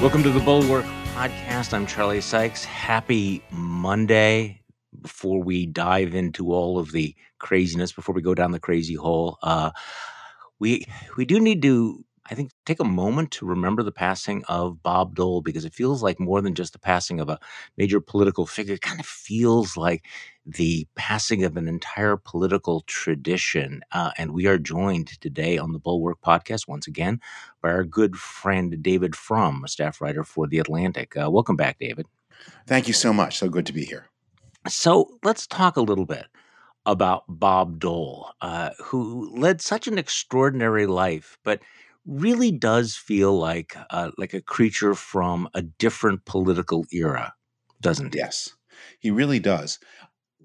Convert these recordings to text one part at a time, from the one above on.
Welcome to the Bulwark Podcast. I'm Charlie Sykes. Happy Monday. Before we dive into all of the craziness, before we go down the crazy hole, uh, we we do need to, I think, take a moment to remember the passing of Bob Dole because it feels like more than just the passing of a major political figure. It kind of feels like the passing of an entire political tradition. Uh, and we are joined today on the Bulwark podcast once again by our good friend David Frum, a staff writer for The Atlantic. Uh, welcome back, David. Thank you so much. So good to be here. So let's talk a little bit about Bob Dole, uh, who led such an extraordinary life, but really does feel like uh, like a creature from a different political era, doesn't he? Yes, he really does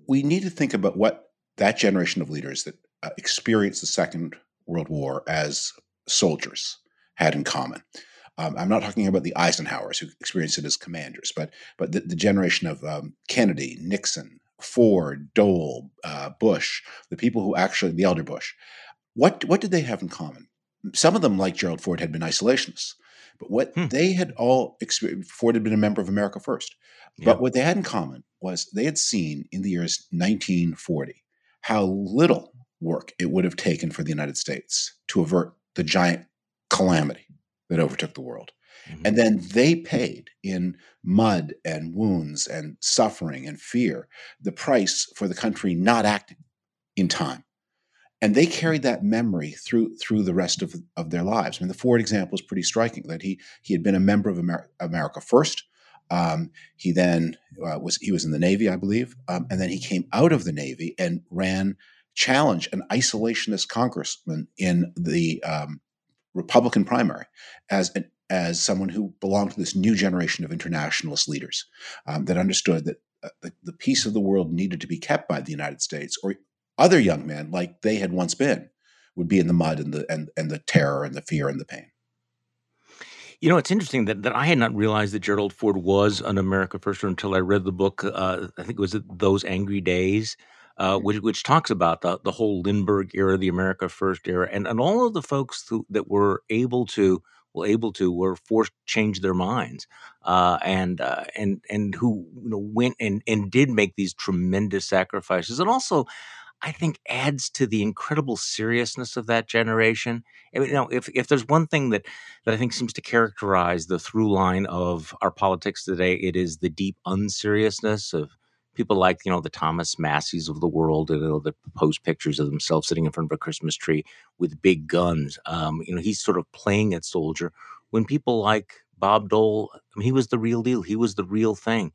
we need to think about what that generation of leaders that uh, experienced the Second World War as soldiers had in common. Um, I'm not talking about the Eisenhowers who experienced it as commanders, but but the, the generation of um, Kennedy, Nixon, Ford, Dole, uh, Bush, the people who actually the elder Bush. What what did they have in common? Some of them, like Gerald Ford, had been isolationists, but what hmm. they had all experienced, Ford had been a member of America First. But what they had in common was they had seen in the years 1940 how little work it would have taken for the United States to avert the giant calamity that overtook the world. Mm-hmm. And then they paid in mud and wounds and suffering and fear the price for the country not acting in time. And they carried that memory through through the rest of, of their lives. I mean, the Ford example is pretty striking that he he had been a member of Amer- America First, um, he then uh, was he was in the Navy, I believe, um, and then he came out of the Navy and ran challenged an isolationist congressman in the um, Republican primary as an, as someone who belonged to this new generation of internationalist leaders um, that understood that uh, the, the peace of the world needed to be kept by the United States, or other young men like they had once been would be in the mud and the and, and the terror and the fear and the pain. You know, it's interesting that, that I had not realized that Gerald Ford was an America Firster until I read the book. Uh, I think it was Those Angry Days, uh, which, which talks about the, the whole Lindbergh era, the America First era, and, and all of the folks who, that were able to were able to were forced to change their minds uh, and uh, and and who you know went and and did make these tremendous sacrifices and also I think adds to the incredible seriousness of that generation. I mean, you know, if if there's one thing that that I think seems to characterize the through line of our politics today, it is the deep unseriousness of people like you know the Thomas Massies of the world, you know, that post pictures of themselves sitting in front of a Christmas tree with big guns. Um, you know, he's sort of playing at soldier. When people like Bob Dole, I mean, he was the real deal. He was the real thing,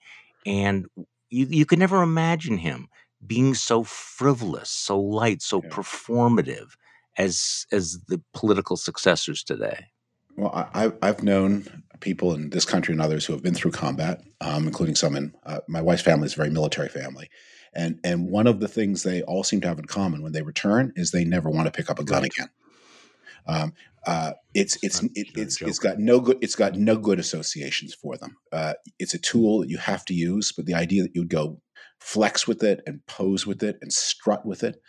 and you you could never imagine him being so frivolous, so light, so yeah. performative as as the political successors today? Well, I, I've known people in this country and others who have been through combat, um, including some in uh, my wife's family is a very military family, and and one of the things they all seem to have in common when they return is they never want to pick up a gun right. again. Um, uh, it's it's it, it's it's got no good it's got no good associations for them. Uh, it's a tool that you have to use, but the idea that you would go flex with it and pose with it and strut with it.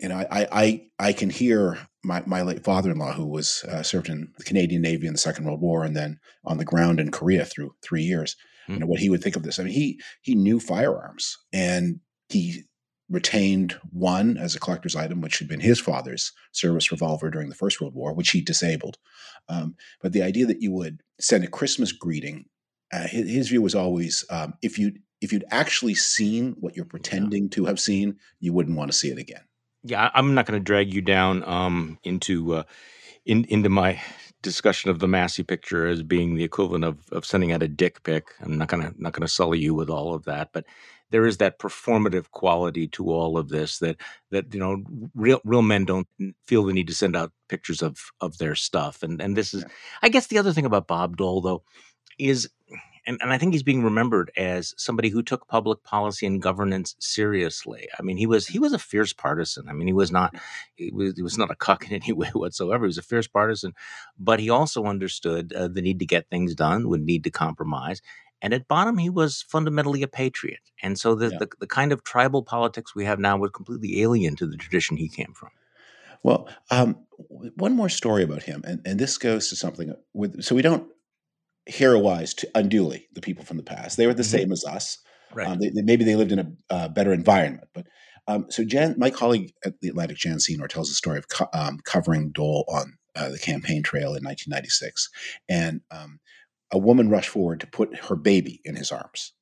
You know, I I I can hear my, my late father-in-law who was uh, served in the Canadian Navy in the Second World War and then on the ground in Korea through three years. Mm. You know what he would think of this. I mean, he he knew firearms and he retained one as a collector's item, which had been his father's service revolver during the First World War, which he disabled. Um, but the idea that you would send a Christmas greeting, uh, his, his, view was always um, if you if you'd actually seen what you're pretending to have seen, you wouldn't want to see it again. Yeah, I'm not going to drag you down um, into uh, in, into my discussion of the Massie picture as being the equivalent of, of sending out a dick pic. I'm not gonna not gonna sully you with all of that, but there is that performative quality to all of this that that you know real real men don't feel the need to send out pictures of of their stuff. And and this is, yeah. I guess, the other thing about Bob Dole though is and, and I think he's being remembered as somebody who took public policy and governance seriously. I mean, he was he was a fierce partisan. I mean, he was not he was, he was not a cuck in any way whatsoever. He was a fierce partisan, but he also understood uh, the need to get things done, would need to compromise. And at bottom, he was fundamentally a patriot. And so the, yeah. the, the kind of tribal politics we have now was completely alien to the tradition he came from. Well, um, one more story about him, and, and this goes to something with. So we don't heroized to unduly the people from the past. They were the mm-hmm. same as us. Right. Um, they, they, maybe they lived in a uh, better environment, but um, so Jan, my colleague at the Atlantic, Jan Senor, tells the story of co- um, covering Dole on uh, the campaign trail in 1996, and um, a woman rushed forward to put her baby in his arms,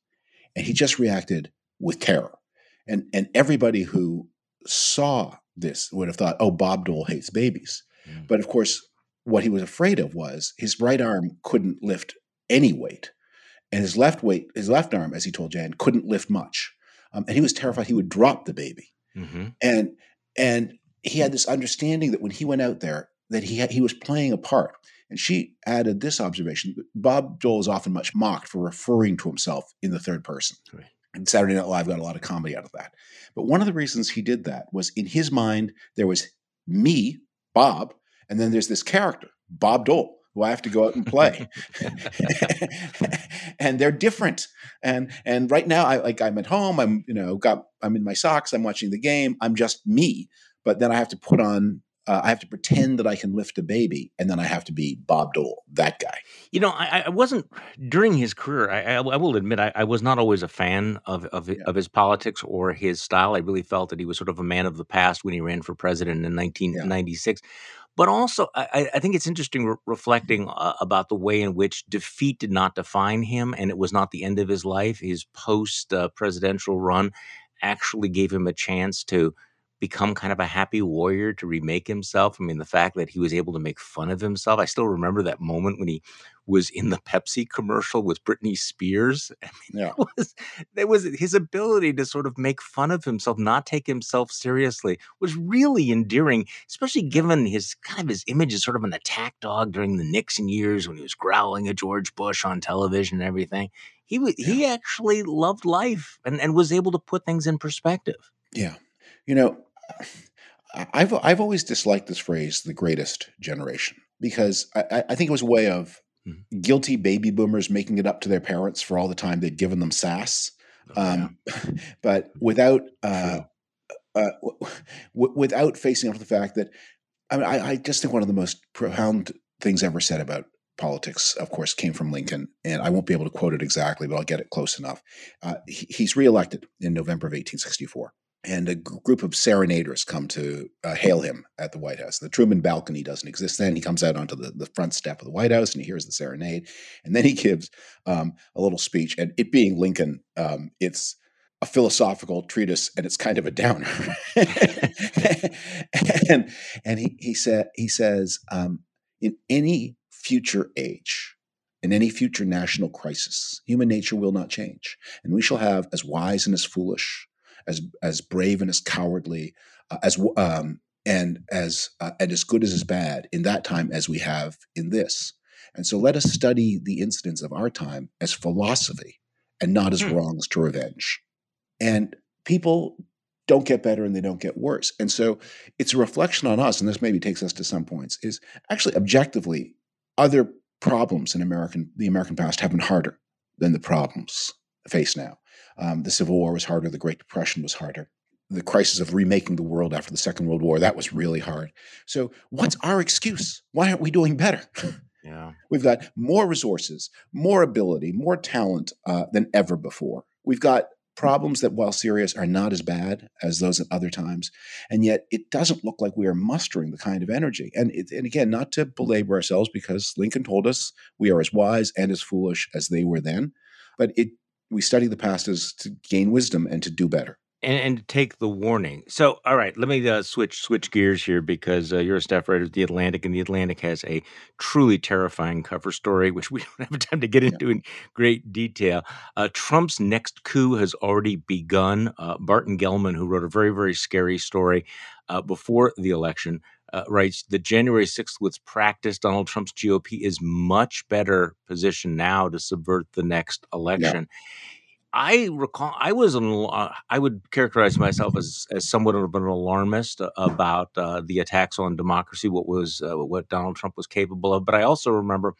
and he just reacted with terror, and and everybody who saw this would have thought, oh, Bob Dole hates babies, mm. but of course, what he was afraid of was his right arm couldn't lift any weight, and his left weight, his left arm, as he told Jan, couldn't lift much um, and he was terrified he would drop the baby. Mm-hmm. And and he had this understanding that when he went out there, that he had, he was playing a part. And she added this observation: Bob Dole is often much mocked for referring to himself in the third person. Right. And Saturday Night Live got a lot of comedy out of that. But one of the reasons he did that was in his mind there was me, Bob, and then there's this character, Bob Dole who I have to go out and play. and they're different. And and right now I like I'm at home, I'm you know, got I'm in my socks, I'm watching the game, I'm just me. But then I have to put on uh, I have to pretend that I can lift a baby, and then I have to be Bob Dole, that guy. You know, I, I wasn't during his career. I, I, I will admit, I, I, was not always a fan of of, yeah. of, his politics or his style. I really felt that he was sort of a man of the past when he ran for president in 1996. Yeah. But also, I, I think it's interesting re- reflecting uh, about the way in which defeat did not define him, and it was not the end of his life. His post uh, presidential run actually gave him a chance to become kind of a happy warrior to remake himself. I mean, the fact that he was able to make fun of himself. I still remember that moment when he was in the Pepsi commercial with Britney Spears. I mean, yeah. was, there was his ability to sort of make fun of himself, not take himself seriously, was really endearing, especially given his kind of his image as sort of an attack dog during the Nixon years when he was growling at George Bush on television and everything. He was, yeah. he actually loved life and, and was able to put things in perspective. Yeah. You know, I've I've always disliked this phrase, "the greatest generation," because I, I think it was a way of mm-hmm. guilty baby boomers making it up to their parents for all the time they'd given them sass, oh, um, yeah. but without uh, uh, w- without facing up to the fact that I mean, I, I just think one of the most profound things ever said about politics, of course, came from Lincoln, and I won't be able to quote it exactly, but I'll get it close enough. Uh, he, he's reelected in November of 1864 and a group of serenaders come to uh, hail him at the White House. The Truman balcony doesn't exist then. He comes out onto the, the front step of the White House and he hears the serenade. And then he gives um, a little speech. And it being Lincoln, um, it's a philosophical treatise and it's kind of a downer. and and he, he, said, he says, um, in any future age, in any future national crisis, human nature will not change. And we shall have as wise and as foolish as as brave and as cowardly uh, as um, and as uh, and as good as as bad in that time as we have in this. And so let us study the incidents of our time as philosophy and not as hmm. wrongs to revenge. And people don't get better and they don't get worse. And so it's a reflection on us, and this maybe takes us to some points, is actually objectively, other problems in American the American past have been harder than the problems faced now. Um, the Civil War was harder. The Great Depression was harder. The crisis of remaking the world after the Second World War, that was really hard. So, what's our excuse? Why aren't we doing better? Yeah. We've got more resources, more ability, more talent uh, than ever before. We've got problems that, while serious, are not as bad as those at other times. And yet, it doesn't look like we are mustering the kind of energy. And, it, and again, not to belabor ourselves, because Lincoln told us we are as wise and as foolish as they were then. But it we study the past as to gain wisdom and to do better. And, and to take the warning. So, all right, let me uh, switch switch gears here because uh, you're a staff writer at the Atlantic, and the Atlantic has a truly terrifying cover story, which we don't have time to get into yeah. in great detail. Uh, Trump's next coup has already begun. Uh, Barton Gellman, who wrote a very very scary story uh, before the election, uh, writes the January 6th was practice. Donald Trump's GOP is much better positioned now to subvert the next election. Yeah. I recall I was an uh, I would characterize myself as as somewhat of an alarmist about uh, the attacks on democracy, what was uh, what Donald Trump was capable of. But I also remember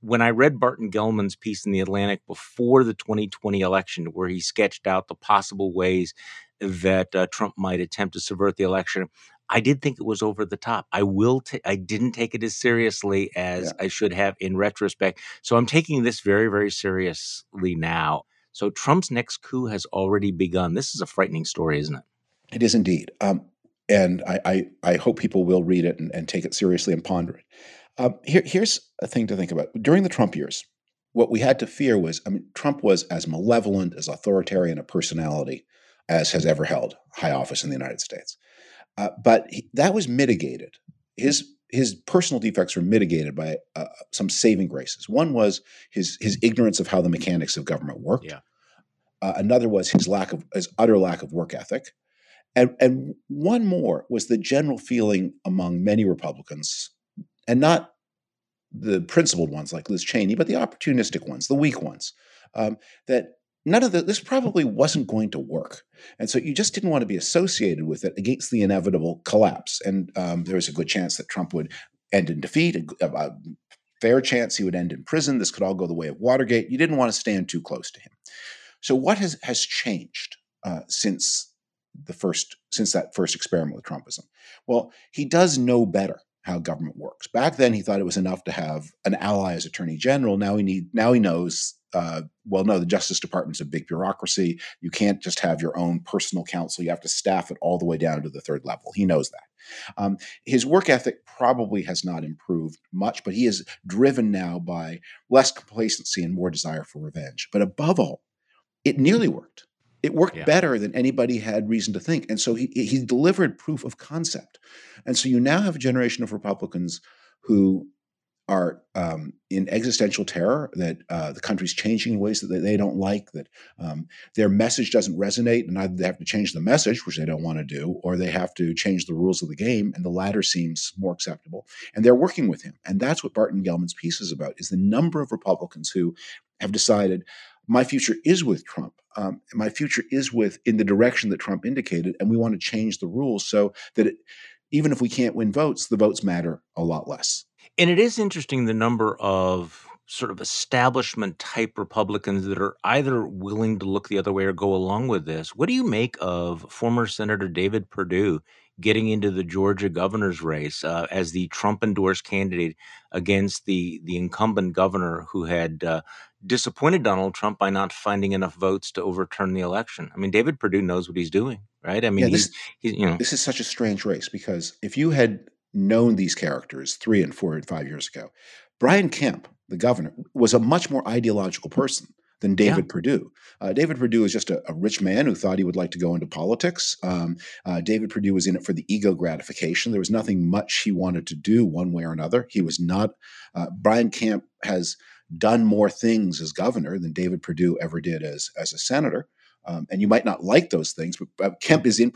when I read Barton Gellman's piece in the Atlantic before the 2020 election, where he sketched out the possible ways that uh, Trump might attempt to subvert the election. I did think it was over the top. I will. T- I didn't take it as seriously as Yeah. I should have in retrospect. So I'm taking this very, very seriously now. So Trump's next coup has already begun. This is a frightening story, isn't it? It is indeed. Um, and I, I, I hope people will read it and, and take it seriously and ponder it. Um, here, here's a thing to think about. During the Trump years, what we had to fear was I mean, Trump was as malevolent, as authoritarian a personality as has ever held high office in the United States. Uh, but he, that was mitigated. His his personal defects were mitigated by uh, some saving graces. One was his his ignorance of how the mechanics of government worked. Yeah. Uh, another was his lack of his utter lack of work ethic, and and one more was the general feeling among many Republicans, and not the principled ones like Liz Cheney, but the opportunistic ones, the weak ones, um, that none of the, this probably wasn't going to work. And so you just didn't want to be associated with it against the inevitable collapse. And um, there was a good chance that Trump would end in defeat, a, a fair chance he would end in prison. This could all go the way of Watergate. You didn't want to stand too close to him. So what has has changed uh, since the first since that first experiment with Trumpism? Well, he does know better how government works. Back then, he thought it was enough to have an ally as attorney general. Now he need now he knows. Uh, well, no, the Justice Department's a big bureaucracy. You can't just have your own personal counsel. You have to staff it all the way down to the third level. He knows that. Um, his work ethic probably has not improved much, but he is driven now by less complacency and more desire for revenge. But above all, it nearly worked. It worked Yeah. better than anybody had reason to think. And so he, he delivered proof of concept. And so you now have a generation of Republicans who are um, in existential terror that uh, the country's changing in ways that they, they don't like, that um, their message doesn't resonate, and either they have to change the message, which they don't want to do, or they have to change the rules of the game, and the latter seems more acceptable. And they're working with him. And that's what Barton Gellman's piece is about, is the number of Republicans who have decided my future is with Trump. Um, my future is with in the direction that Trump indicated, and we want to change the rules so that it, even if we can't win votes, the votes matter a lot less. And it is interesting the number of sort of establishment type Republicans that are either willing to look the other way or go along with this. What do you make of former Senator David Perdue getting into the Georgia governor's race uh, as the Trump endorsed candidate against the the incumbent governor who had uh, disappointed Donald Trump by not finding enough votes to overturn the election? I mean, David Perdue knows what he's doing, right? I mean, Yeah, this- he's, he's you know This is such a strange race because if you had known these characters three and four and five years ago, Brian Kemp, the governor, was a much more ideological person than David Perdue. Uh, David Perdue is just a, a rich man who thought he would like to go into politics. Um, uh, David Perdue was in it for the ego gratification. There was nothing much he wanted to do one way or another. He was not. Uh, Brian Kemp has done more things as governor than David Perdue ever did as as a senator. Um, and you might not like those things, but Kemp is in.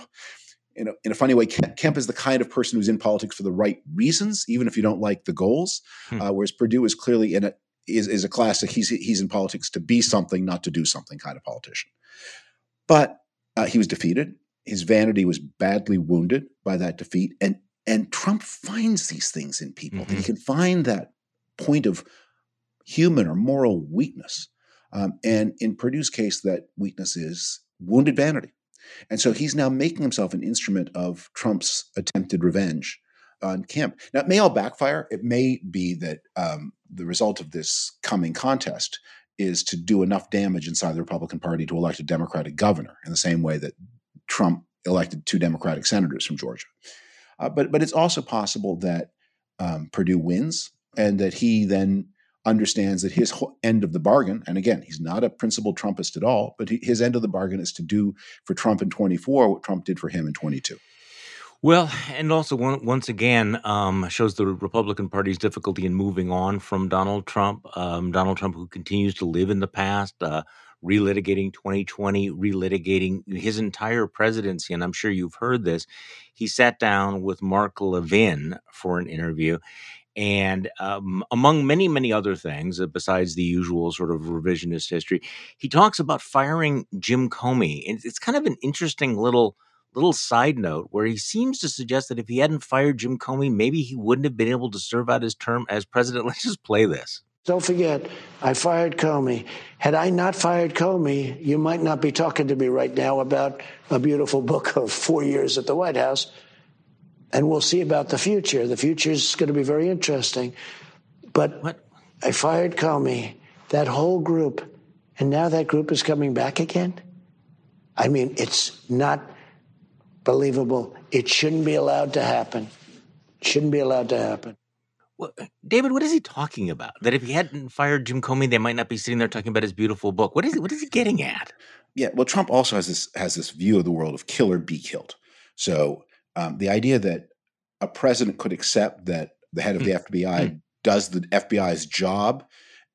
In a, in a funny way, Kemp, Kemp is the kind of person who's in politics for the right reasons, even if you don't like the goals. Hmm. Uh, whereas Perdue is clearly in it is is a classic. He's he's in politics to be something, not to do something kind of politician. But uh, he was defeated. His vanity was badly wounded by that defeat, and and Trump finds these things in people that he can find that point of human or moral weakness. Um, and in Perdue's case, that weakness is wounded vanity. And so he's now making himself an instrument of Trump's attempted revenge on Kemp. Now, it may all backfire. It may be that um, the result of this coming contest is to do enough damage inside the Republican Party to elect a Democratic governor in the same way that Trump elected two Democratic senators from Georgia. Uh, but but it's also possible that um, Perdue wins and that he then understands that his end of the bargain, and again, he's not a principled Trumpist at all, but he, his end of the bargain is to do for Trump in 24 what Trump did for him in 22. Well, and also one, once again um, shows the Republican Party's difficulty in moving on from Donald Trump. Um, Donald Trump, who continues to live in the past, uh, relitigating 2020, relitigating his entire presidency. And I'm sure you've heard this. He sat down with Mark Levin for an interview. And um, among many, many other things, uh, besides the usual sort of revisionist history, he talks about firing Jim Comey. And it's kind of an interesting little little side note where he seems to suggest that if he hadn't fired Jim Comey, maybe he wouldn't have been able to serve out his term as president. Let's just play this. Don't forget, I fired Comey. Had I not fired Comey, you might not be talking to me right now about a beautiful book of four years at the White House. And we'll see about the future. The future is going to be very interesting. But what? I fired Comey, that whole group, and now that group is coming back again? I mean, it's not believable. It shouldn't be allowed to happen. It shouldn't be allowed to happen. Well, David, what is he talking about? That if he hadn't fired Jim Comey, they might not be sitting there talking about his beautiful book. What is what is he getting at? Yeah, well, Trump also has this has this view of the world of kill or be killed. So um, the idea that a president could accept that the head of the FBI mm. does the FBI's job,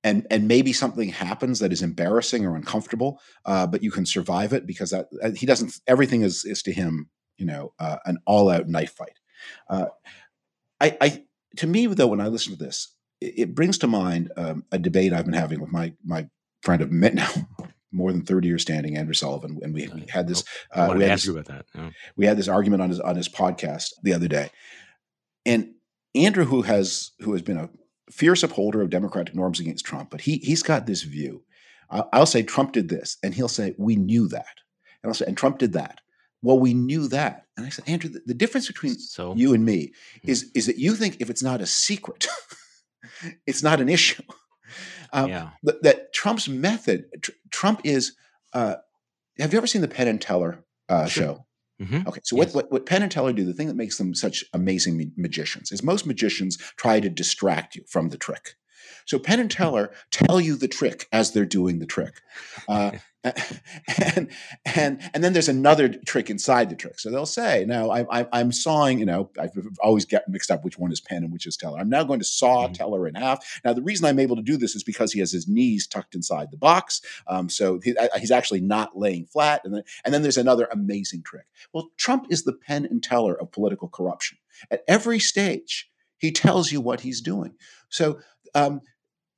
and and maybe something happens that is embarrassing or uncomfortable, uh, but you can survive it because that uh, he doesn't. Everything is is to him, you know, uh, an all out knife fight. Uh, I, I to me, though, when I listen to this, it, it brings to mind um, a debate I've been having with my my friend of now more than 30 years standing, Andrew Sullivan, and we, we had this. Uh, we had this, about that. Yeah. We had this argument on his on his podcast the other day, and Andrew, who has who has been a fierce upholder of democratic norms against Trump, but he he's got this view. I'll, I'll say Trump did this, and he'll say we knew that, and I'll say and Trump did that, well, we knew that. And I said, Andrew, the, the difference between so? you and me hmm. is, is that you think if it's not a secret, it's not an issue. Um, yeah. That, that, Trump's method, tr- Trump is, uh, have you ever seen the Penn and Teller uh, sure. show? Mm-hmm. Okay, so yes. what, what, what Penn and Teller do, the thing that makes them such amazing ma- magicians, is most magicians try to distract you from the trick. So Penn and Teller tell you the trick as they're doing the trick. Uh, and and and then there's another trick inside the trick. So they'll say, "Now I, I, I'm sawing. You know, I've always get mixed up which one is Penn and which is Teller. I'm now going to saw mm-hmm. Teller in half. Now the reason I'm able to do this is because he has his knees tucked inside the box, um, so he, he's actually not laying flat. And then and then there's another amazing trick. Well, Trump is the Penn and Teller of political corruption. At every stage, he tells you what he's doing. So. Um,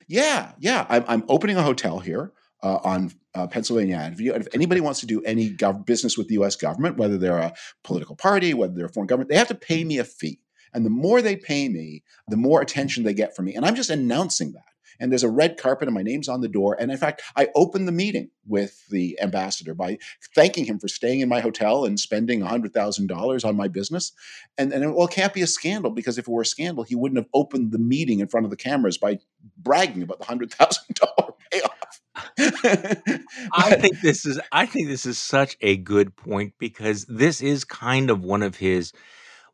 yeah, yeah. I'm, I'm opening a hotel here uh, on uh, Pennsylvania Avenue. And if anybody wants to do any gov- business with the U.S. government, whether they're a political party, whether they're a foreign government, they have to pay me a fee. And the more they pay me, the more attention they get from me. And I'm just announcing that and there's a red carpet and my name's on the door. And in fact, I opened the meeting with the ambassador by thanking him for staying in my hotel and spending $100,000 on my business. And, and it, well, it can't be a scandal because if it were a scandal, he wouldn't have opened the meeting in front of the cameras by bragging about the $100,000 payoff. I think this is I think this is such a good point because this is kind of one of his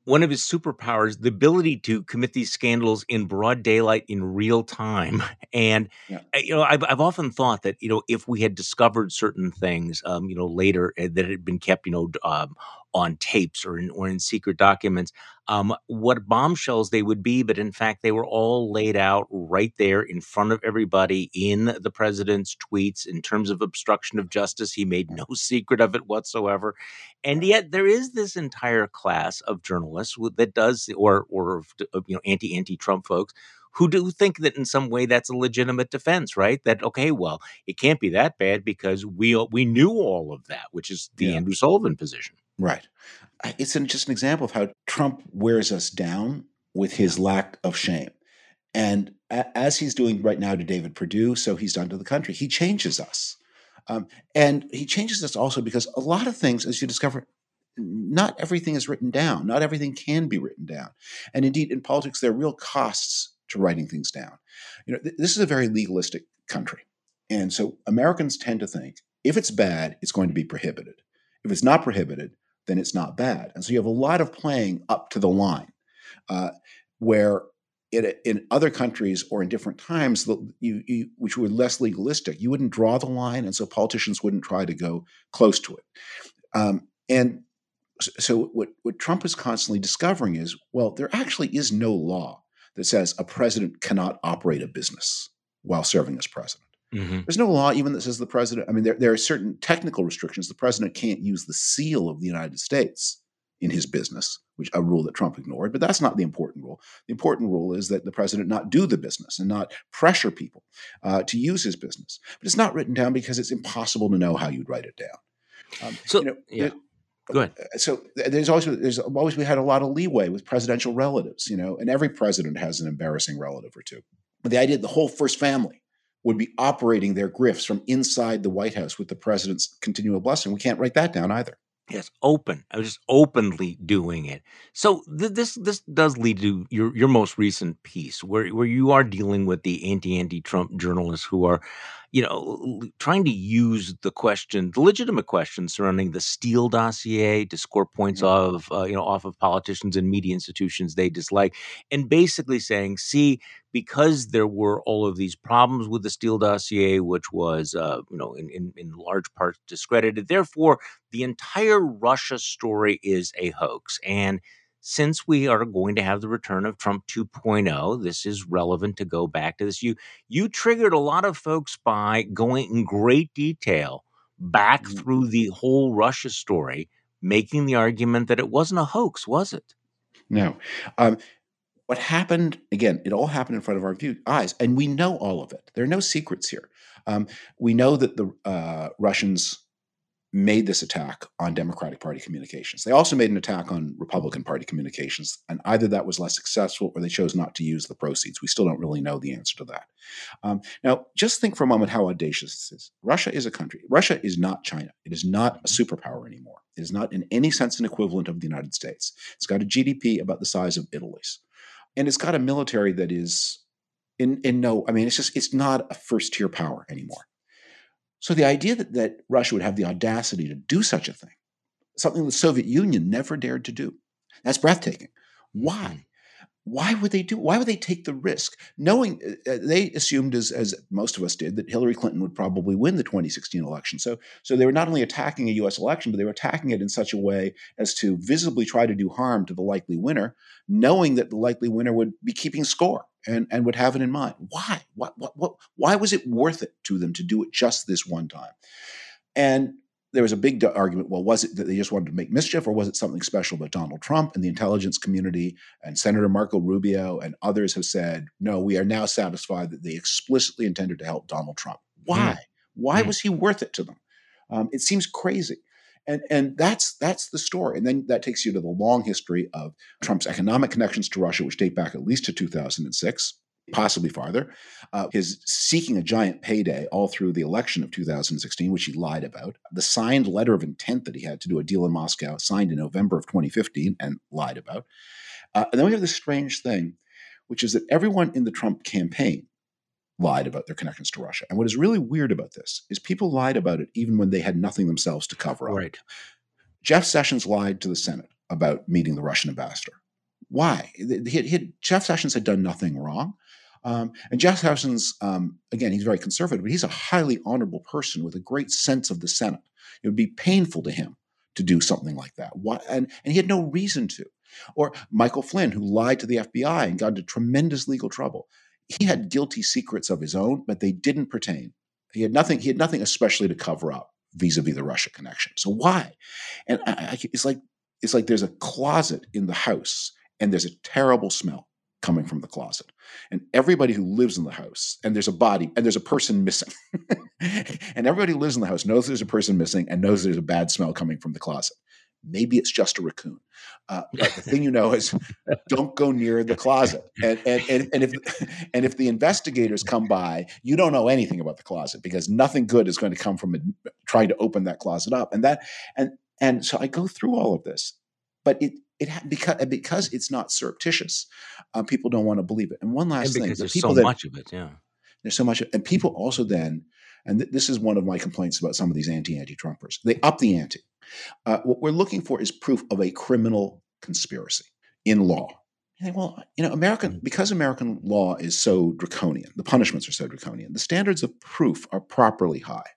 one of his superpowers, the ability to commit these scandals in broad daylight in real time. And yeah. Eh, you know, I've, I've often thought that you know if we had discovered certain things, um, you know, later uh, that had been kept, you know, um, on tapes or in or in secret documents, um, what bombshells they would be. But in fact, they were all laid out right there in front of everybody in the president's tweets in terms of obstruction of justice. He made no secret of it whatsoever. And yet, there is this entire class of journalists that does, or or you know, anti anti Trump folks who do think that in some way that's a legitimate defense, right? That okay, well, it can't be that bad because we we knew all of that, which is the yeah. Andrew Sullivan position. Right it's an, just an example of how Trump wears us down with his lack of shame. And a, as he's doing right now to David Perdue, so he's done to the country. He changes us. Um, and he changes us also because a lot of things, as you discover, not everything is written down. Not everything can be written down. And indeed, in politics, there are real costs to writing things down. You know, th- this is a very legalistic country. And so Americans tend to think if it's bad, it's going to be prohibited. If it's not prohibited, then it's not bad. And so you have a lot of playing up to the line, uh, where it, in other countries or in different times, you, you, which were less legalistic, you wouldn't draw the line, and so politicians wouldn't try to go close to it. Um, and so what, what Trump is constantly discovering is, well, there actually is no law that says a president cannot operate a business while serving as president. Mm-hmm. There's no law even that says the president. I mean, there, there are certain technical restrictions. The president can't use the seal of the United States in his business, which a rule that Trump ignored. But that's not the important rule. The important rule is that the president not do the business and not pressure people uh, to use his business. But it's not written down because it's impossible to know how you'd write it down. Um, so, you know, yeah. Go ahead. Uh, so there's always there's always we had a lot of leeway with presidential relatives, you know, and every president has an embarrassing relative or two. the idea the whole first family would be operating their grifts from inside the White House with the president's continual blessing. We can't write that down either. Yes, open. I was just openly doing it. So th- this this does lead to your your most recent piece, where where you are dealing with the anti anti Trump journalists who are, you know, trying to use the question, the legitimate question surrounding the Steele dossier to score points Yeah. of, uh, you know, off of politicians and media institutions they dislike, and basically saying, see, because there were all of these problems with the Steele dossier, which was, uh, you know, in, in in large part discredited, therefore the entire Russia story is a hoax. And since we are going to have the return of Trump 2.0, this is relevant to go back to this. You you triggered a lot of folks by going in great detail back Mhm. through the whole Russia story, making the argument that it wasn't a hoax, was it? No. Um, what happened, again, it all happened in front of our view, eyes, and we know all of it. There are no secrets here. Um, we know that the uh, Russians made this attack on Democratic Party communications. They also made an attack on Republican Party communications, and either that was less successful or they chose not to use the proceeds. We still don't really know the answer to that. Um, now, just think for a moment how audacious this is. Russia is a country. Russia is not China. It is not a superpower anymore. It is not in any sense an equivalent of the United States. It's got a GDP about the size of Italy's, and it's got a military that is in in no. I mean, it's just it's not a first tier power anymore. So the idea that, that Russia would have the audacity to do such a thing, something the Soviet Union never dared to do, that's breathtaking. Why? Why would they do? Why would they take the risk, knowing uh, they assumed, as as most of us did, that Hillary Clinton would probably win the 2016 election. So, so they were not only attacking a U.S. election, but they were attacking it in such a way as to visibly try to do harm to the likely winner, knowing that the likely winner would be keeping score and, and would have it in mind. Why? What, what, what, why was it worth it to them to do it just this one time? And there was a big argument well, was it that they just wanted to make mischief, or was it something special about Donald Trump and the intelligence community? And Senator Marco Rubio and others have said, no, we are now satisfied that they explicitly intended to help Donald Trump. Why? Mm. Why mm. was he worth it to them? Um, it seems crazy. And, and that's that's the story. And then that takes you to the long history of Trump's economic connections to Russia, which date back at least to 2006, possibly farther. Uh, his seeking a giant payday all through the election of 2016, which he lied about. The signed letter of intent that he had to do a deal in Moscow, signed in November of 2015 and lied about. Uh, and then we have this strange thing, which is that everyone in the Trump campaign lied about their connections to Russia. And what is really weird about this is people lied about it even when they had nothing themselves to cover up. Right. Jeff Sessions lied to the Senate about meeting the Russian ambassador. Why? He, he, Jeff Sessions had done nothing wrong. Um, and Jeff Sessions, um, again, he's very conservative, but he's a highly honorable person with a great sense of the Senate. It would be painful to him to do something like that. Why? And, and he had no reason to. Or Michael Flynn, who lied to the FBI and got into tremendous legal trouble he had guilty secrets of his own, but they didn't pertain. He had nothing. He had nothing especially to cover up vis-a-vis the Russia connection. So why? And I, I, it's like it's like there's a closet in the house, and there's a terrible smell coming from the closet, and everybody who lives in the house, and there's a body, and there's a person missing, and everybody who lives in the house knows there's a person missing, and knows there's a bad smell coming from the closet. Maybe it's just a raccoon. Uh, but the thing you know is don't go near the closet. And, and, and, and, if, and if the investigators come by, you don't know anything about the closet because nothing good is going to come from it, trying to open that closet up. And that, and, and so I go through all of this, but it, it because, because it's not surreptitious, um, people don't want to believe it. And one last thing, the there's people so that, much of it, yeah. there's so much, and people also then, and th- this is one of my complaints about some of these anti-anti-Trumpers, they up the ante. Uh, what we're looking for is proof of a criminal conspiracy in law. You think, well, you know, American because American law is so draconian, the punishments are so draconian, the standards of proof are properly high.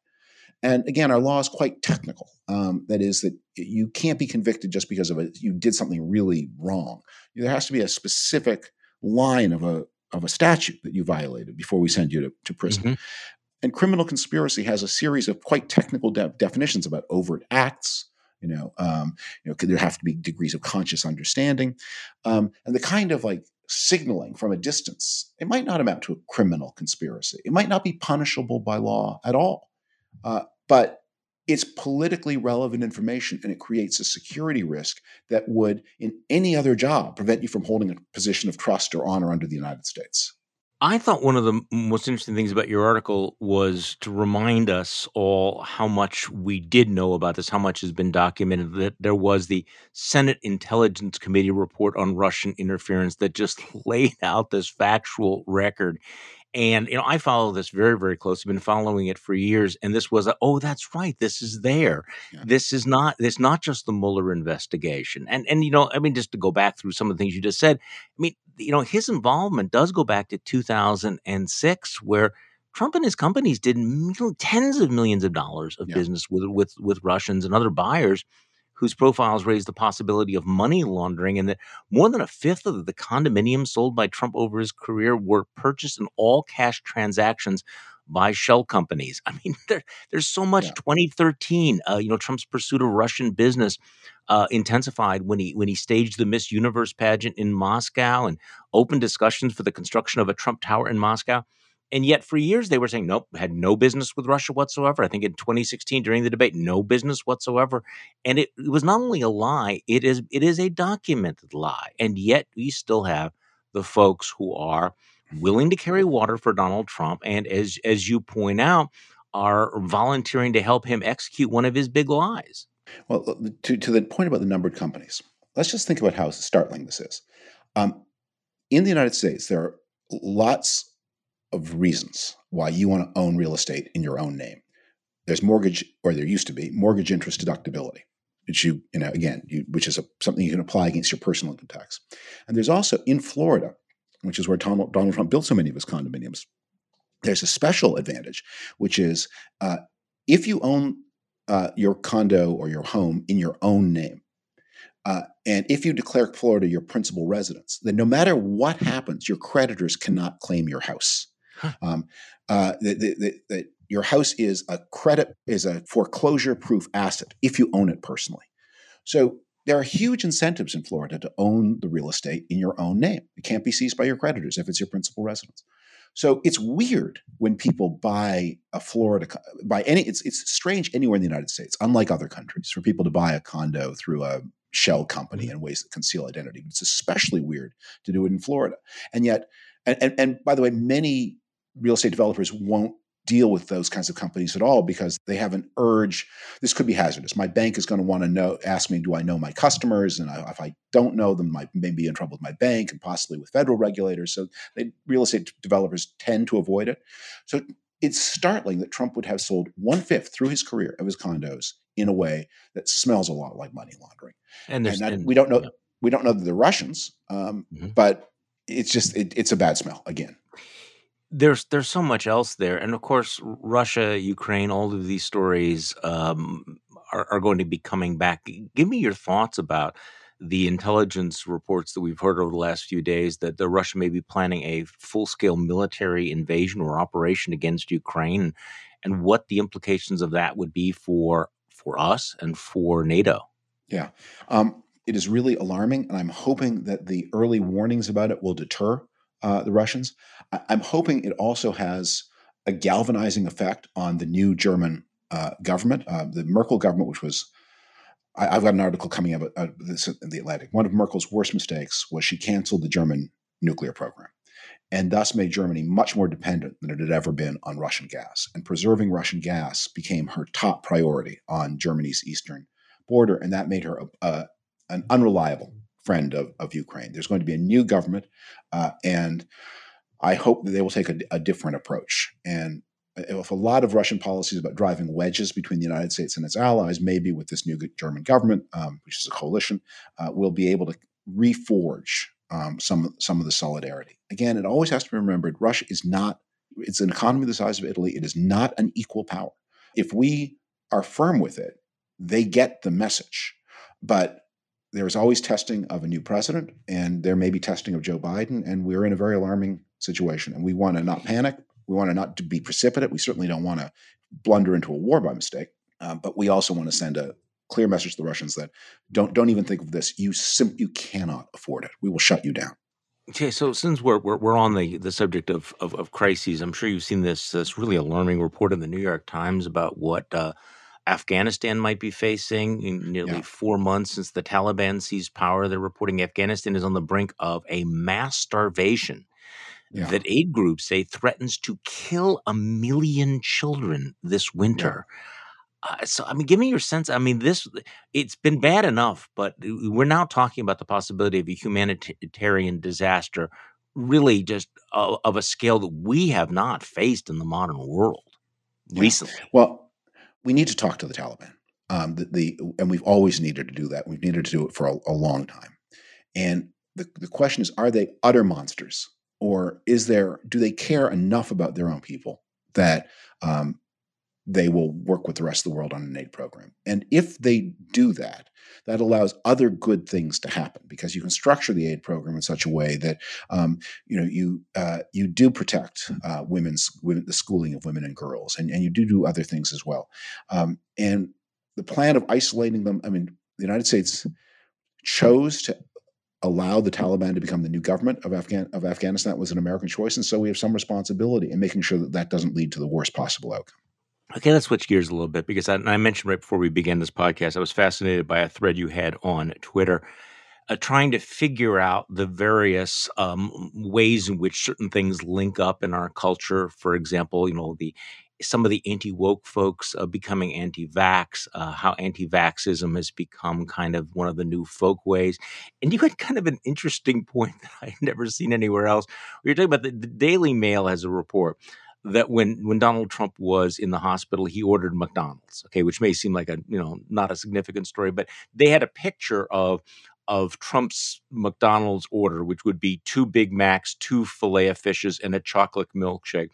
And again, our law is quite technical. Um, that is, that you can't be convicted just because of a you did something really wrong. There has to be a specific line of a of a statute that you violated before we send you to, to prison. Mm-hmm. And criminal conspiracy has a series of quite technical de- definitions about overt acts. You know, um, you know, there have to be degrees of conscious understanding, um, and the kind of like signaling from a distance. It might not amount to a criminal conspiracy. It might not be punishable by law at all, uh, but it's politically relevant information, and it creates a security risk that would, in any other job, prevent you from holding a position of trust or honor under the United States. I thought one of the most interesting things about your article was to remind us all how much we did know about this, how much has been documented. That there was the Senate Intelligence Committee report on Russian interference that just laid out this factual record. And you know, I follow this very, very close. I've been following it for years, and this was a, oh, that's right, this is there. Yeah. This is not. This not just the Mueller investigation. And and you know, I mean, just to go back through some of the things you just said. I mean, you know, his involvement does go back to 2006, where Trump and his companies did tens of millions of dollars of yeah. business with with with Russians and other buyers whose profiles raised the possibility of money laundering, and that more than a fifth of the condominiums sold by Trump over his career were purchased in all cash transactions by shell companies. I mean, there, there's so much. Yeah. 2013, uh, you know, Trump's pursuit of Russian business uh, intensified when he when he staged the Miss Universe pageant in Moscow and opened discussions for the construction of a Trump Tower in Moscow. And yet, for years, they were saying, nope, had no business with Russia whatsoever. I think in 2016, during the debate, no business whatsoever. And it, it was not only a lie, it is it is a documented lie. And yet, we still have the folks who are willing to carry water for Donald Trump, and as as you point out, are volunteering to help him execute one of his big lies. Well, uh, to to the point about the numbered companies, let's just think about how startling this is. Um, in the United States, there are lots of reasons why you want to own real estate in your own name. There's mortgage, or there used to be mortgage interest deductibility, which you, you know, again, you, which is a, something you can apply against your personal income tax. And there's also in Florida, which is where Donald, Donald Trump built so many of his condominiums. There's a special advantage, which is uh, if you own uh, your condo or your home in your own name, uh, and if you declare Florida your principal residence, then no matter what happens, your creditors cannot claim your house. Huh. Um, uh, that your house is a credit is a foreclosure proof asset if you own it personally. So there are huge incentives in Florida to own the real estate in your own name. It can't be seized by your creditors if it's your principal residence. So it's weird when people buy a Florida buy any. It's it's strange anywhere in the United States, unlike other countries, for people to buy a condo through a shell company in ways that conceal identity. But it's especially weird to do it in Florida. And yet, and, and, and by the way, many real estate developers won't deal with those kinds of companies at all because they have an urge. This could be hazardous. My bank is going to want to know ask me do i know my customers? And I, if i don't know them i may be in trouble with my bank and possibly with federal regulators. So they, real estate developers tend to avoid it. So it's startling that trump would have sold one-fifth through his career of his condos in a way that smells a lot like money laundering. And, and, that, and we don't know yeah. we don't know that they're russians um, mm-hmm. but it's just it, it's a bad smell again there's there's so much else there, and of course, Russia, Ukraine, all of these stories um, are, are going to be coming back. Give me your thoughts about the intelligence reports that we've heard over the last few days that the Russia may be planning a full scale military invasion or operation against Ukraine, and what the implications of that would be for for us and for NATO. Yeah, um, it is really alarming, and I'm hoping that the early warnings about it will deter uh, the Russians. I- am hoping it also has a galvanizing effect on the new German uh, government, uh, the Merkel government, which was. I, have got an article coming out of this in the Atlantic. One of Merkel's worst mistakes was she canceled the German nuclear program and thus made Germany much more dependent than it had ever been on Russian gas. And preserving Russian gas became her top priority on Germany's eastern border, and that made her an unreliable friend of, of Ukraine. There's going to be a new government, uh, and I hope that they will take a, a, different approach. And if a lot of Russian policies about driving wedges between the United States and its allies, maybe with this new German government, um, which is a coalition, uh, will be able to reforge um, some some of the solidarity. Again, it always has to be remembered: Russia is not. It's an economy the size of Italy. It is not an equal power. If we are firm with it, they get the message. But there's always testing of a new president, and there may be testing of Joe Biden, and we're in a very alarming situation. And we want to not panic. We want to not be precipitate. We certainly don't want to blunder into a war by mistake. Uh, but we also want to send a clear message to the Russians that don't don't even think of this. You sim- you cannot afford it. We will shut you down. Okay, so since we're we're, we're on the, the subject of, of, of crises, I'm sure you've seen this this really alarming report in the New York Times about what uh, Afghanistan might be facing in nearly yeah. four months since the Taliban seized power. They're reporting Afghanistan is on the brink of a mass starvation. yeah. that aid groups say threatens to kill a million children this winter. Yeah. Uh, so, I mean, give me your sense. I mean, this, it's been bad enough, but we're now talking about the possibility of a humanitarian disaster, really just uh, of a scale that we have not faced in the modern world recently. Well, we need to talk to the Taliban. Um, the, the, and we've always needed to do that. We've needed to do it for a, a long time. And the, the question is, are they utter monsters? Or is there, do they care enough about their own people that um, they will work with the rest of the world on an aid program. And if they do that, that allows other good things to happen because you can structure the aid program in such a way that um, you know you uh, you do protect uh, women's women, the schooling of women and girls, and, and you do do other things as well. Um, and the plan of isolating them, I mean, the United States chose to allow the Taliban to become the new government of, Afghan- of Afghanistan. That was an American choice, and so we have some responsibility in making sure that that doesn't lead to the worst possible outcome. Okay, let's switch gears a little bit because I, I, mentioned right before we began this podcast, I was fascinated by a thread you had on Twitter, uh, trying to figure out the various um, ways in which certain things link up in our culture. For example, you know the some of the anti woke folks uh, becoming anti vax, uh, how anti vaxism has become kind of one of the new folk ways. And you had kind of an interesting point that I'd never seen anywhere else. We were talking about the, the Daily Mail has a report that when when Donald Trump was in the hospital, he ordered McDonald's. Okay, which may seem like a you know not a significant story, but they had a picture of of Trump's McDonald's order, which would be two Big Macs, two filet of fishes, and a chocolate milkshake.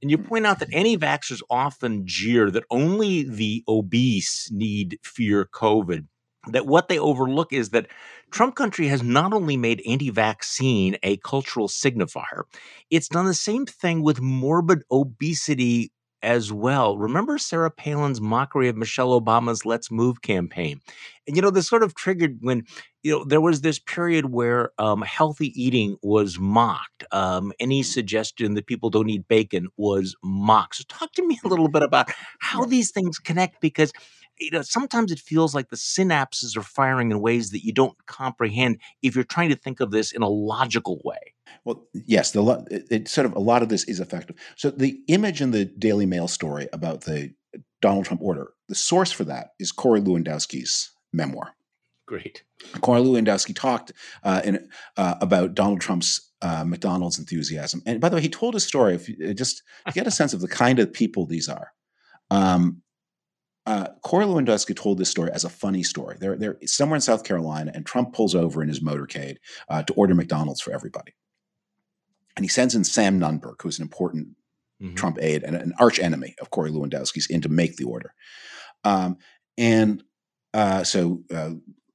And you hmm. point out that anti vaxxers often jeer that only the obese need fear COVID that what they overlook is that Trump country has not only made anti vaccine a cultural signifier, it's done the same thing with morbid obesity as well. Remember Sarah Palin's mockery of Michelle Obama's Let's Move campaign? And, you know, this sort of triggered when, you know, there was this period where um, healthy eating was mocked. Um, any suggestion that people don't eat bacon was mocked. So, talk to me a little bit about how these things connect because you know sometimes it feels like the synapses are firing in ways that you don't comprehend if you're trying to think of this in a logical way. Well yes the it, it sort of a lot of this is effective. So the image in the daily mail story about the donald trump order the source for that is corey lewandowski's memoir. Great. Corey lewandowski talked uh, in, uh, about donald trump's uh, McDonald's enthusiasm, and by the way, he told a story. If you, just to get a sense of the kind of people these are, um, uh, Corey Lewandowski told this story as a funny story. They're, they're somewhere in South Carolina, and Trump pulls over in his motorcade uh, to order McDonald's for everybody. And he sends in Sam Nunberg, who's an important mm-hmm. Trump aide and an arch enemy of Corey Lewandowski's, in to make the order. Um, and uh, so uh,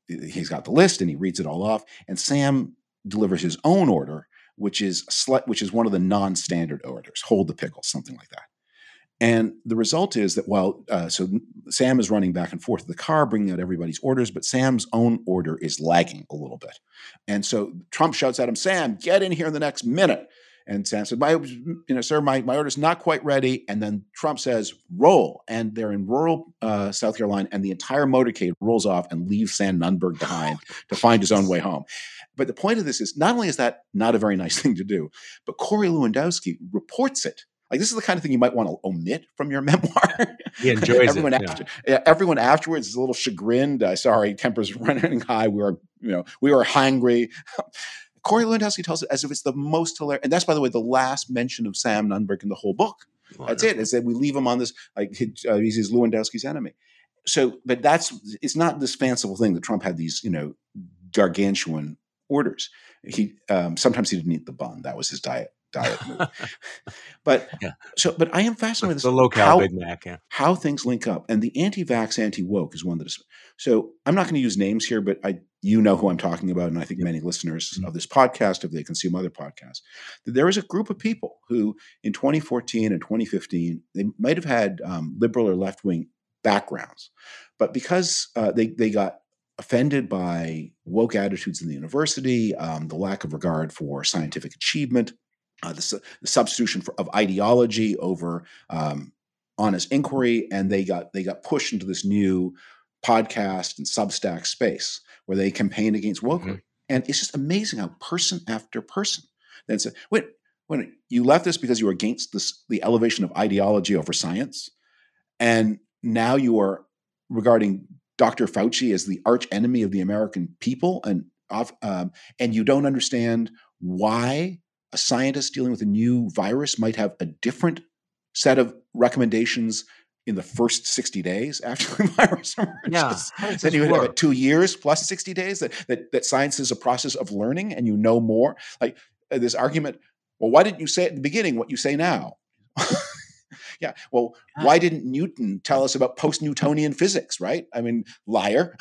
he's got the list and he reads it all off. And Sam delivers his own order, which is which is one of the non-standard orders. Hold the pickle, something like that. And the result is that while uh, so Sam is running back and forth to the car, bringing out everybody's orders, but Sam's own order is lagging a little bit. And so Trump shouts at him, "Sam, get in here in the next minute." And Sam said, "My, you know, sir, my my order's not quite ready." And then Trump says, "Roll!" And they're in rural uh, South Carolina, and the entire motorcade rolls off and leaves Sam Nunberg behind to find his own way home. But the point of this is, not only is that not a very nice thing to do, but Corey Lewandowski reports it like this is the kind of thing you might want to omit from your memoir. He enjoys everyone it. After, yeah. everyone afterwards is a little chagrined. Uh, sorry, tempers running high. We were, you know, we were hungry. Corey Lewandowski tells it as if it's the most hilarious. And that's, by the way, the last mention of Sam Nunberg in the whole book. Wonderful. That's it. Is that we leave him on this like uh, he's his Lewandowski's enemy. So, but that's it's not this fanciful thing that Trump had these, you know, gargantuan orders. He um, sometimes he didn't eat the bun. That was his diet diet but yeah. so, but I am fascinated with the local how, Big Mac, yeah. how things link up. And the anti-vax, anti-woke is one that is. So I'm not going to use names here, but I, you know who I'm talking about, and I think many listeners mm-hmm. of this podcast, if they consume other podcasts, that there is a group of people who, in 2014 and 2015, they might have had um, liberal or left-wing backgrounds, but because uh, they they got offended by woke attitudes in the university, um, the lack of regard for scientific achievement, uh, the, the, substitution for, of ideology over um, honest inquiry, and they got they got pushed into this new podcast and Substack space where they campaigned against wokery. Mm-hmm. And it's just amazing how person after person then said, "Wait, when you left this because you were against this, the elevation of ideology over science, and now you are regarding Dr. Fauci as the arch enemy of the American people, and um, and you don't understand why a scientist dealing with a new virus might have a different set of recommendations in the first 60 days after the virus emerges. Yeah, then you would have two years plus 60 days that, that that science is a process of learning and you know more. Like uh, this argument, well, why didn't you say at the beginning what you say now? yeah. Well, why didn't Newton tell us about post-Newtonian physics? Right? I mean, liar.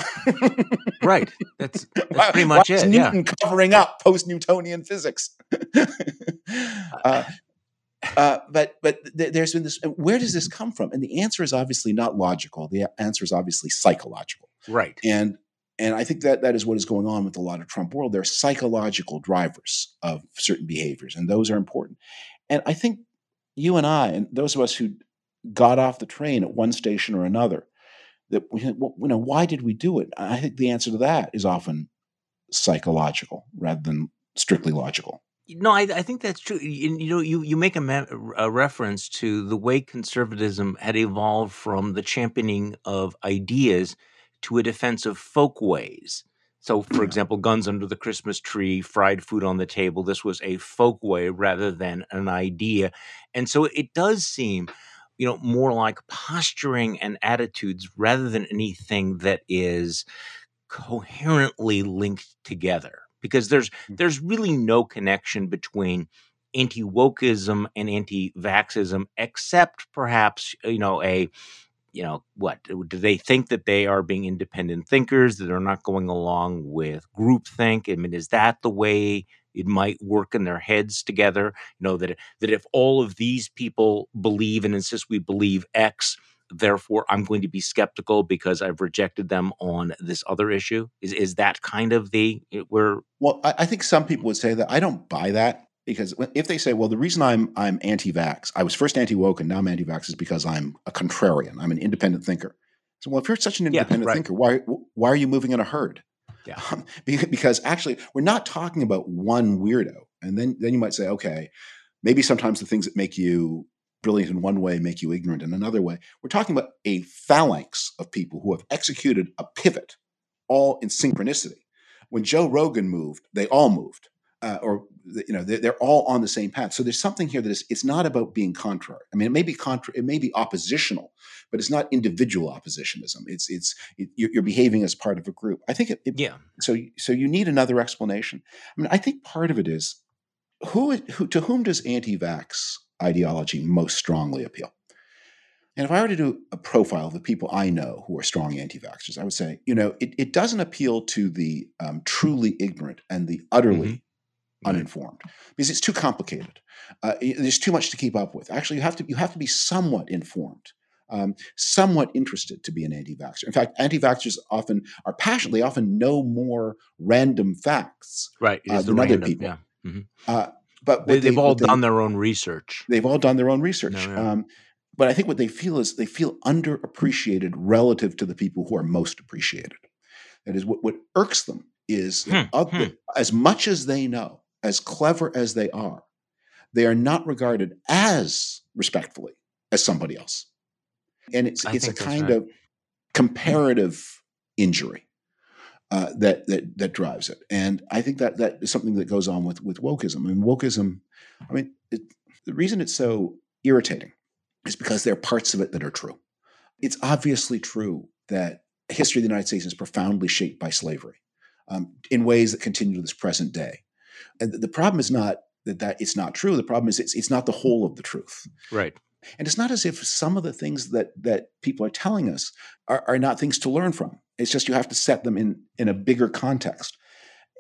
right. That's, that's pretty much why it. Newton yeah. covering up post-Newtonian physics. uh, uh, but but th- there's been this. Where does this come from? And the answer is obviously not logical. The answer is obviously psychological. Right. And and I think that that is what is going on with a lot of Trump world. There are psychological drivers of certain behaviors, and those are important. And I think you and I, and those of us who got off the train at one station or another, that you know, why did we do it? I think the answer to that is often psychological rather than strictly logical. No, I, I think that's true. You, you know, you, you make a, me- a reference to the way conservatism had evolved from the championing of ideas to a defense of folk ways. So, for example, guns under the Christmas tree, fried food on the table, this was a folk way rather than an idea. And so it does seem, you know, more like posturing and attitudes rather than anything that is coherently linked together because there's mm. there's really no connection between anti-wokeism and anti-vaxism except perhaps you know a you know what do they think that they are being independent thinkers that are not going along with groupthink? I mean is that the way it might work in their heads together? You know that that if all of these people believe and insist we believe x therefore i'm going to be skeptical because i've rejected them on this other issue? Is is that kind of the eh, where well i, I think some people would say that i don't buy that because if they say well the reason i'm i'm anti-vax i was first anti-woke and now i'm anti-vax is because i'm a contrarian i'm an independent thinker so well if you're such an independent yeah, right. thinker why why are you moving in a herd yeah um, because actually we're not talking about one weirdo and then then you might say okay maybe sometimes the things that make you brilliant in one way make you ignorant in another way. We're talking about a phalanx of people who have executed a pivot, all in synchronicity. When Joe Rogan moved, they all moved, uh, or you know, they're, they're, all on the same path. So there's something here that is it's not about being contrary. I mean, it may be contra, it may be oppositional, but it's not individual oppositionism. It's it's it, you're, you're, behaving as part of a group. I think it, it, yeah. So so you need another explanation. I mean, I think part of it is who, who to whom does anti-vax ideology most strongly appeal. And if I were to do a profile of the people I know who are strong anti vaxxers, I would say, you know, it, it doesn't appeal to the um, truly ignorant and the utterly mm-hmm. Uninformed because it's too complicated. Uh, there's too much to keep up with. Actually, you have to you have to be somewhat informed, um, somewhat interested to be an anti-vaxxer. In fact, anti-vaxxers often are passionately often know more random facts right, uh, than random, other people. Yeah. Mm-hmm. Uh, but they, have all done their own research. They've all done their own research. No, no. Um, but I think what they feel is they feel underappreciated relative to the people who are most appreciated. That is, what, what irks them is hmm, hmm. as much as they know, as clever as they are, they are not regarded as respectfully as somebody else. And it's I it's a kind right. of comparative injury uh, that that that drives it. And I think that that is something that goes on with with wokeism. I mean, wokeism. I mean, it, the reason it's so irritating is because there are parts of it that are true. It's obviously true that history of the United States is profoundly shaped by slavery um, in ways that continue to this present day. The problem is not that, that it's not true. The problem is it's it's not the whole of the truth. Right. And it's not as if some of the things that that people are telling us are, are not things to learn from. It's just you have to set them in in a bigger context.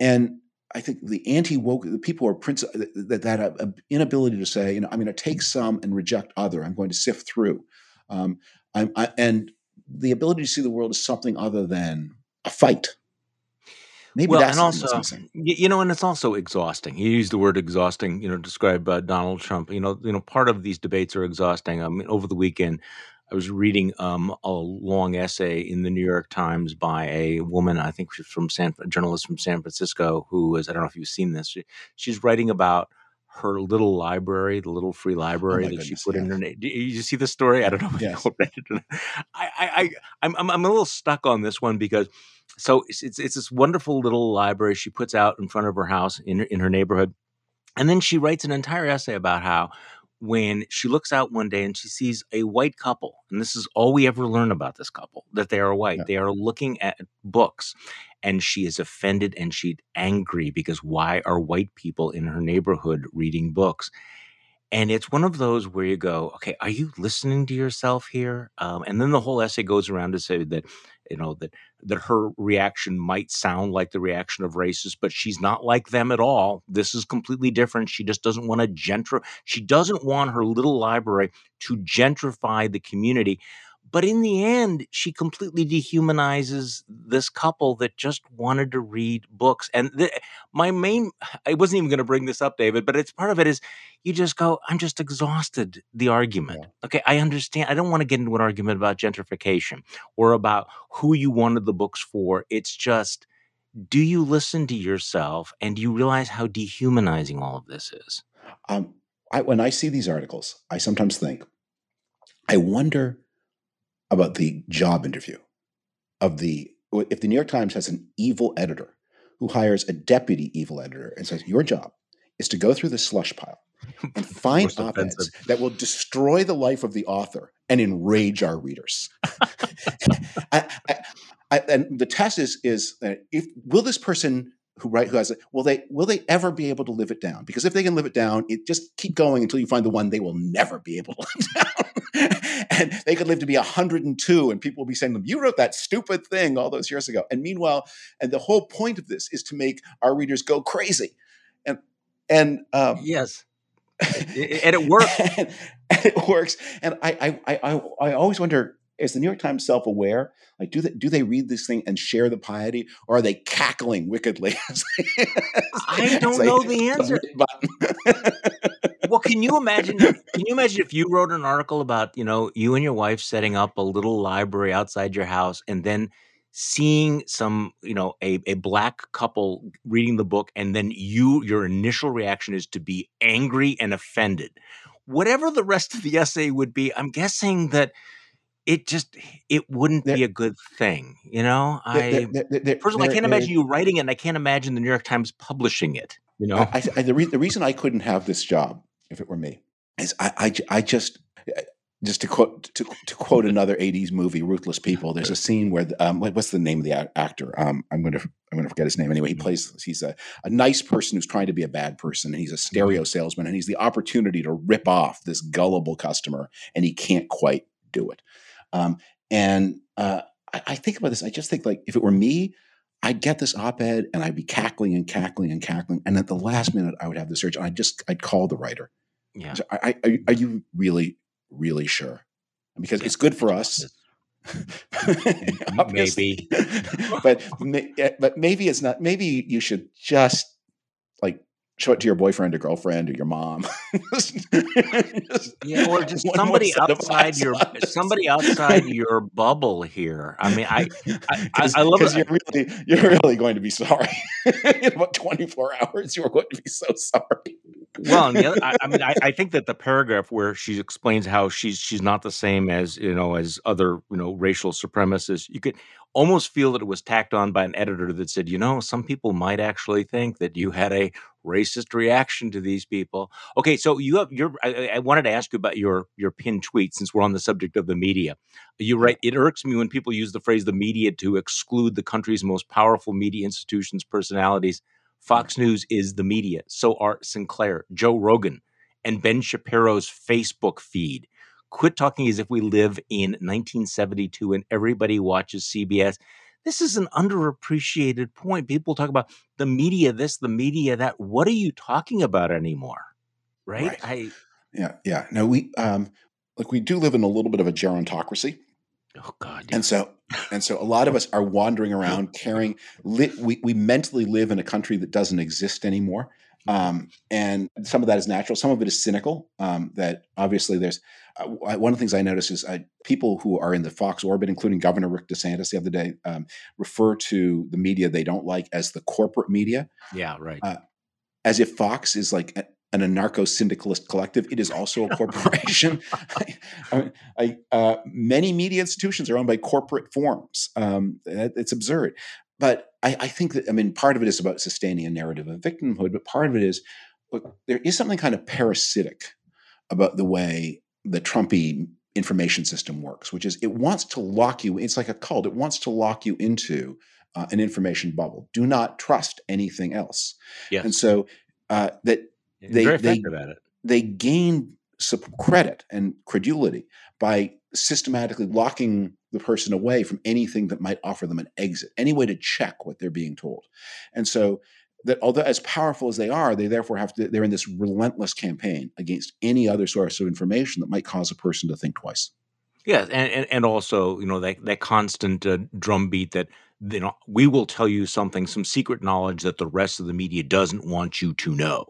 And I think the anti woke, the people are princi- that, that uh, inability to say, you know, I'm going to take some and reject other. I'm going to sift through. Um, I'm, I, and the ability to see the world as something other than a fight. Maybe well, and also, you know, and it's also exhausting. You use the word exhausting, you know, describe uh, Donald Trump. You know, you know, part of these debates are exhausting. I mean, over the weekend, I was reading um, a long essay in the New York Times by a woman, I think she's from San, a journalist from San Francisco, who is, I don't know if you've seen this, she, she's writing about her little library, the little free library Oh that goodness, she put yeah. in her name. You, you see the story? I don't know if yes. you read it. I, I, I, I'm, I'm a little stuck on this one because so it's, it's, it's this wonderful little library she puts out in front of her house in in her neighborhood, and then she writes an entire essay about how when she looks out one day and she sees a white couple, and this is all we ever learn about this couple that they are white. Yeah. They are looking at books, and she is offended and she's angry because why are white people in her neighborhood reading books? And it's one of those where you go, okay, are you listening to yourself here? Um, and then the whole essay goes around to say that, you know, that that her reaction might sound like the reaction of racists, but she's not like them at all. This is completely different. She just doesn't want to gentrify. She doesn't want her little library to gentrify the community. But in the end, she completely dehumanizes this couple that just wanted to read books. And the, my main, I wasn't even going to bring this up, David, but it's part of it is you just go, I'm just exhausted. The argument. Yeah. Okay, I understand. I don't want to get into an argument about gentrification or about who you wanted the books for. It's just, do you listen to yourself and do you realize how dehumanizing all of this is? Um, I, when I see these articles, I sometimes think, I wonder about the job interview of the if the New York Times has an evil editor who hires a deputy evil editor and says your job is to go through the slush pile and find op-eds that will destroy the life of the author and enrage our readers. I, I, I, and the test is is uh, if will this person who write who has it will they will they ever be able to live it down? Because if they can live it down, it just keep going until you find the one they will never be able to live down. and they could live to be 102 and people will be saying to them, You wrote that stupid thing all those years ago. And meanwhile, and the whole point of this is to make our readers go crazy. And and um, Yes. And it works. and, and it works. And I, I, I, I always wonder: Is the New York Times self-aware? Like, do they do they read this thing and share the piety, or are they cackling wickedly? I don't they know the answer. well, can you imagine? Can you imagine if you wrote an article about you know you and your wife setting up a little library outside your house, and then seeing some you know a, a black couple reading the book, and then you your initial reaction is to be angry and offended. Whatever the rest of the essay would be, I'm guessing that it just it wouldn't There- be a good thing. You know, I there- first of all, I can't imagine you writing it, and I can't imagine the New York Times publishing it. You know, I, I, the, re- the reason I couldn't have this job if it were me is I I just just to quote to, to quote another '80s movie, Ruthless People. There's a scene where the, um, what's the name of the actor? Um, I'm going to I'm going to forget his name anyway. He plays he's a, a nice person who's trying to be a bad person, and he's a stereo salesman, and he's the opportunity to rip off this gullible customer, and he can't quite do it. Um, and uh, I, I think about this. I just think like if it were me, I'd get this op-ed and I'd be cackling and cackling and cackling, and at the last minute, I would have the search, and I just I'd call the writer. yeah. So I, I, are, you- are you really, really sure? Because it's good for us. maybe, but eh, but maybe it's not. Maybe you should just show it to your boyfriend or girlfriend or your mom. Yeah, or just somebody outside your somebody outside your bubble here. I mean, I I, I, I love it. you're really you're really going to be sorry in about 24 hours. You're going to be so sorry. Well, and the other, I, I mean, I, I think that the paragraph where she explains how she's she's not the same as you know as other you know racial supremacists, you could almost feel that it was tacked on by an editor that said, you know, some people might actually think that you had a racist reaction to these people. Okay, so you have your. I, I- wanted to ask you about your your pinned tweet since we're on the subject of the media. You write, it irks me when people use the phrase "the media" to exclude the country's most powerful media institutions' personalities. Fox News is the media. So are Sinclair, Joe Rogan, and Ben Shapiro's Facebook feed. Quit talking as if we live in 1972 and everybody watches CBS. This is an underappreciated point. People talk about the media this, the media that. What are you talking about anymore? Right? Right. I Yeah, yeah. No, we um, like we do live in a little bit of a gerontocracy. Oh god. And so, and so, a lot of us are wandering around carrying. Li- we we mentally live in a country that doesn't exist anymore, um, and some of that is natural. Some of it is cynical. Um, that obviously, there's uh, one of the things I notice is uh, people who are in the Fox orbit, including Governor Rick DeSantis the other day, um, refer to the media they don't like as the corporate media, yeah, right. uh, as if Fox is like an anarcho syndicalist collective. It is also a corporation. I, I, uh, many media institutions are owned by corporate forms. Um, it's absurd. But I, I, think that, I mean, part of it is about sustaining a narrative of victimhood, but part of it is look, there is something kind of parasitic about the way the Trumpy information system works, which is it wants to lock you, it's like a cult, it wants to lock you into uh, an information bubble. Do not trust anything else. Yes. And so uh, that they, very effective they, at it. They gain credit and credulity by systematically locking the person away from anything that might offer them an exit, any way to check what they're being told. And so that although as powerful as they are, they therefore have to, they're in this relentless campaign against any other source of information that might cause a person to think twice. Yes, and, and, and also, you know, that, that constant uh, drumbeat that, you know, we will tell you something, some secret knowledge that the rest of the media doesn't want you to know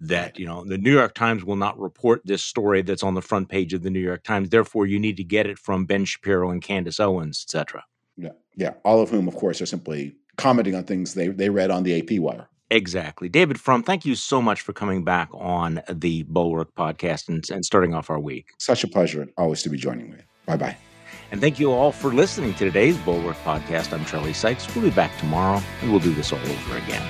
that you know the New York Times will not report this story that's on the front page of the New York Times. Therefore, you need to get it from Ben Shapiro and Candace Owens, etc. Yeah, yeah. All of whom, of course, are simply commenting on things they they read on the AP wire. Exactly, David Frum. Thank you so much for coming back on the Bulwark podcast and, and starting off our week. Such a pleasure, always to be joining me. Bye bye. And thank you all for listening to today's Bulwark podcast. I'm Charlie Sykes. We'll be back tomorrow and we'll do this all over again.